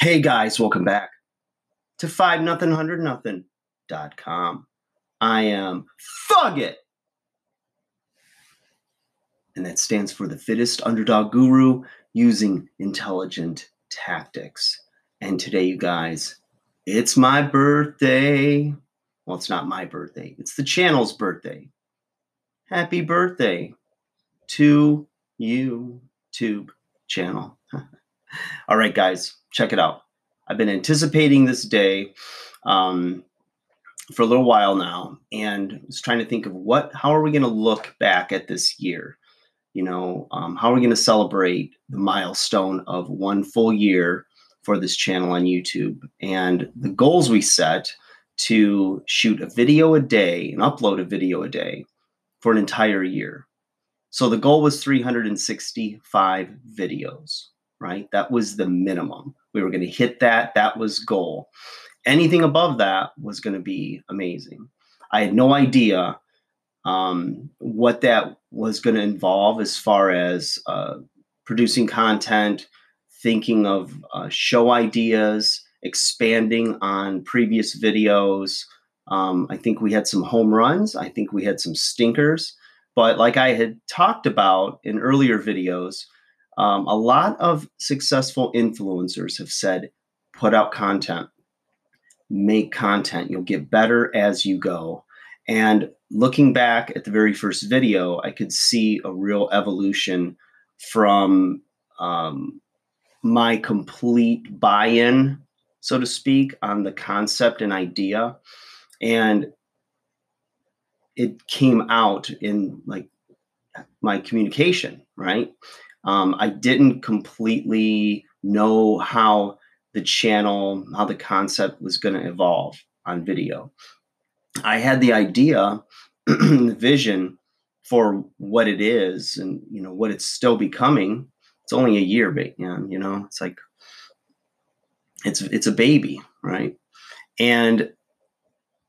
Hey guys, welcome back to five nothing hundred nothing dot com. I am Fugget, and that stands for the fittest underdog guru using intelligent tactics. And today, you guys, it's my birthday. Well, it's not my birthday; it's the channel's birthday. Happy birthday to you, Tube channel. All right, guys, check it out. I've been anticipating this day um, for a little while now, and was trying to think of what, how are we going to look back at this year? You know, um, how are we going to celebrate the milestone of one full year for this channel on YouTube? And the goals we set to shoot a video a day and upload a video a day for an entire year. So the goal was 365 videos, right? That was the minimum. We were going to hit that. That was goal. Anything above that was going to be amazing. I had no idea um, what that was going to involve as far as uh, producing content, thinking of uh, show ideas, expanding on previous videos. Um, I think we had some home runs. I think we had some stinkers. But like I had talked about in earlier videos, um, a lot of successful influencers have said, put out content, make content. You'll get better as you go. And looking back at the very first video, I could see a real evolution from um, my complete buy in, so to speak, on the concept and idea. And it came out in like my communication, right? Um, I didn't completely know how the channel, how the concept was going to evolve on video. I had the idea, the vision for what it is and you know what it's still becoming. It's only a year, but yeah, you know, it's like it's it's a baby, right? And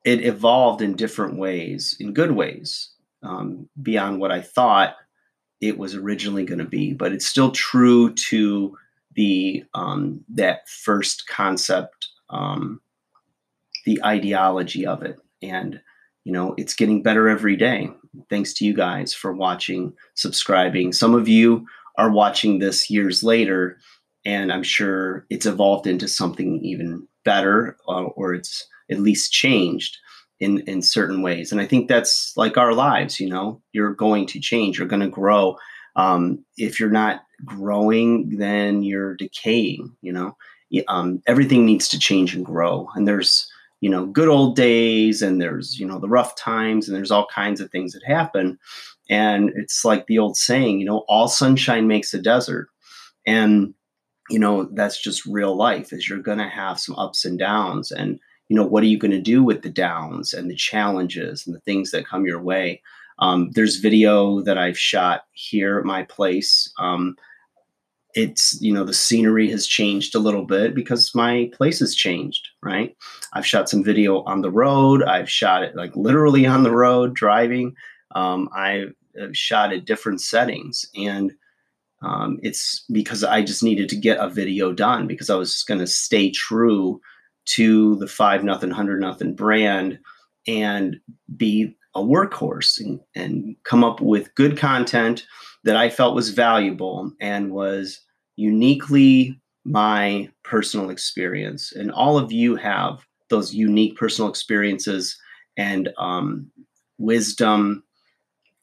it evolved in different ways, in good ways, um, beyond what I thought it was originally going to be. But it's still true to the um, that first concept, um, the ideology of it, and you know it's getting better every day. Thanks to you guys for watching, subscribing. Some of you are watching this years later, and I'm sure it's evolved into something even better, uh, or it's at least changed in in certain ways. And i think that's like our lives you know? You're going to change you're going to grow. Um, if you're not growing then you're decaying you know? Um, everything needs to change and grow. And there's you know good old days and there's you know the rough times and there's all kinds of things that happen. And it's like the old saying you know all sunshine makes a desert. And you know that's just real life is you're going to have some ups and downs and you know what are you going to do with the downs and the challenges and the things that come your way? Um, there's video that i've shot here at my place. Um, it's you know the scenery has changed a little bit because my place has changed right? I've shot some video on the road. I've shot it like literally on the road driving. Um, i've shot at different settings and um, it's because i just needed to get a video done because i was going to stay true to the five nothing hundred nothing brand and be a workhorse and, and come up with good content that I felt was valuable and was uniquely my personal experience. And all of you have those unique personal experiences and um, wisdom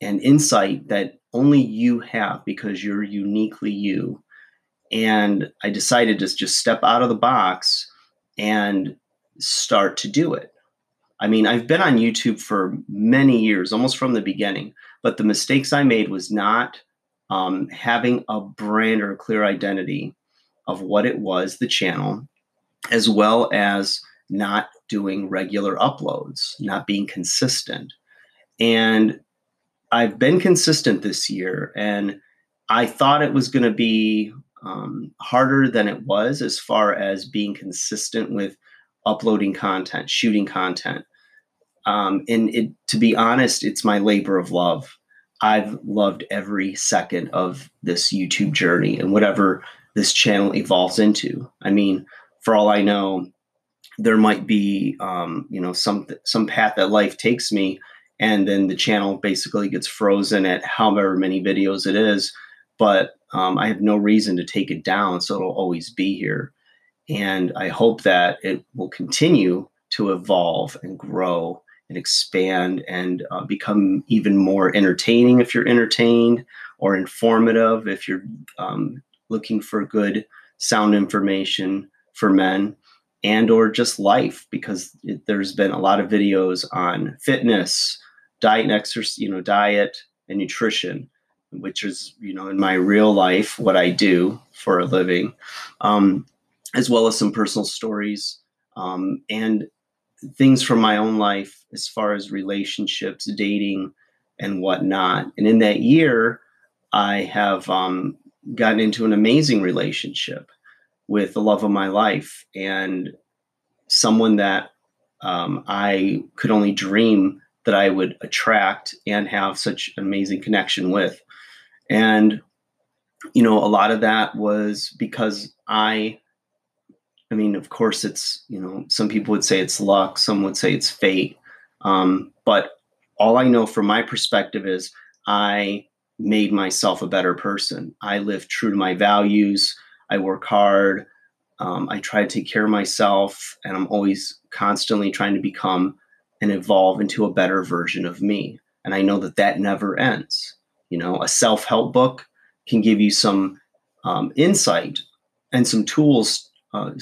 and insight that only you have because you're uniquely you. And I decided to just step out of the box and start to do it. I mean, I've been on YouTube for many years, almost from the beginning, but the mistakes I made was not um, having a brand or a clear identity of what it was, the channel, as well as not doing regular uploads, not being consistent. And I've been consistent this year, and I thought it was going to be um, harder than it was as far as being consistent with uploading content, shooting content. Um, and it, to be honest, it's my labor of love. I've loved every second of this YouTube journey and whatever this channel evolves into. I mean, for all I know, there might be um, you know some some path that life takes me, and then the channel basically gets frozen at however many videos it is. But um, I have no reason to take it down, so it'll always be here. And I hope that it will continue to evolve and grow and expand and uh, become even more entertaining if you're entertained or informative if you're um, looking for good sound information for men and or just life because it, there's been a lot of videos on fitness diet and exercise you know diet and nutrition which is you know in my real life what i do for a living um, as well as some personal stories um, and things from my own life as far as relationships, dating, and whatnot. And in that year, I have um, gotten into an amazing relationship with the love of my life and someone that um, I could only dream that I would attract and have such an amazing connection with. And, you know, a lot of that was because I I mean, of course, it's, you know, some people would say it's luck, some would say it's fate. Um, but all I know from my perspective is I made myself a better person. I live true to my values. I work hard. Um, I try to take care of myself, and I'm always constantly trying to become and evolve into a better version of me. And I know that that never ends. You know, a self help book can give you some um, insight and some tools uh,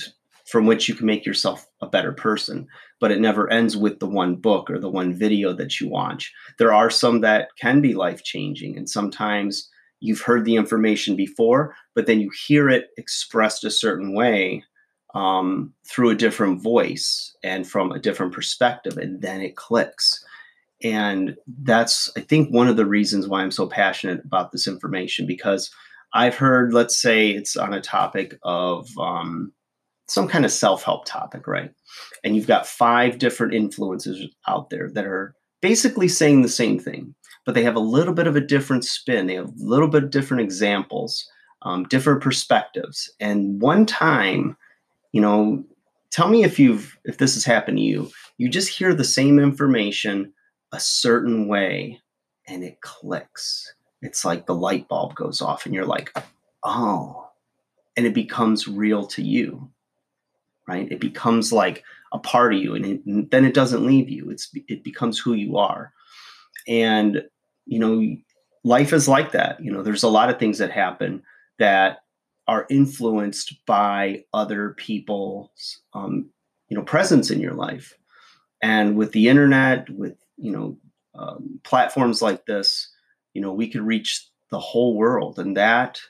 from which you can make yourself a better person. But it never ends with the one book or the one video that you watch. There are some that can be life changing, and sometimes you've heard the information before, but then you hear it expressed a certain way um, through a different voice and from a different perspective, and then it clicks. And that's, I think, one of the reasons why I'm so passionate about this information because I've heard, let's say it's on a topic of um, some kind of self-help topic, right? And you've got five different influences out there that are basically saying the same thing, but they have a little bit of a different spin. They have a little bit different examples, um, different perspectives. And one time, you know, tell me if you've if this has happened to you. You just hear the same information a certain way, and it clicks. It's like the light bulb goes off, and you're like, oh, and it becomes real to you right? It becomes like a part of you, and, it, and then it doesn't leave you. It's it becomes who you are, and you know, life is like that. You know, there's a lot of things that happen that are influenced by other people's um, you know presence in your life, and with the internet, with you know um, platforms like this, you know, we could reach the whole world, and that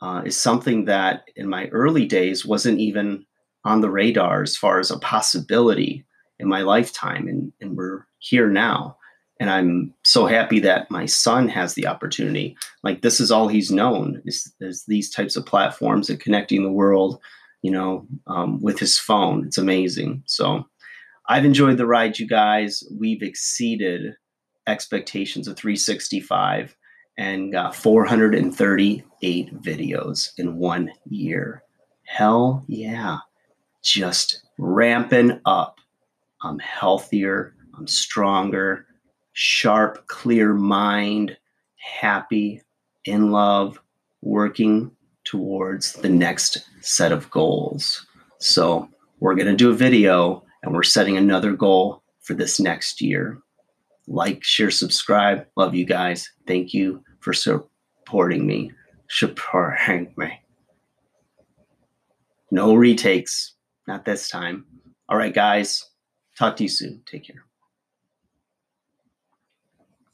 uh, is something that in my early days wasn't even on the radar as far as a possibility in my lifetime. And, and we're here now. And I'm so happy that my son has the opportunity. Like this is all he's known is, is these types of platforms and connecting the world, you know, um, with his phone. It's amazing. So I've enjoyed the ride, you guys. We've exceeded expectations of 365 and got 438 videos in one year. Hell yeah just ramping up. I'm healthier, I'm stronger, sharp, clear mind, happy, in love, working towards the next set of goals. So, we're going to do a video and we're setting another goal for this next year. Like, share, subscribe. Love you guys. Thank you for supporting me. Supporting me. No retakes. Not this time. All right, guys. Talk to you soon. Take care.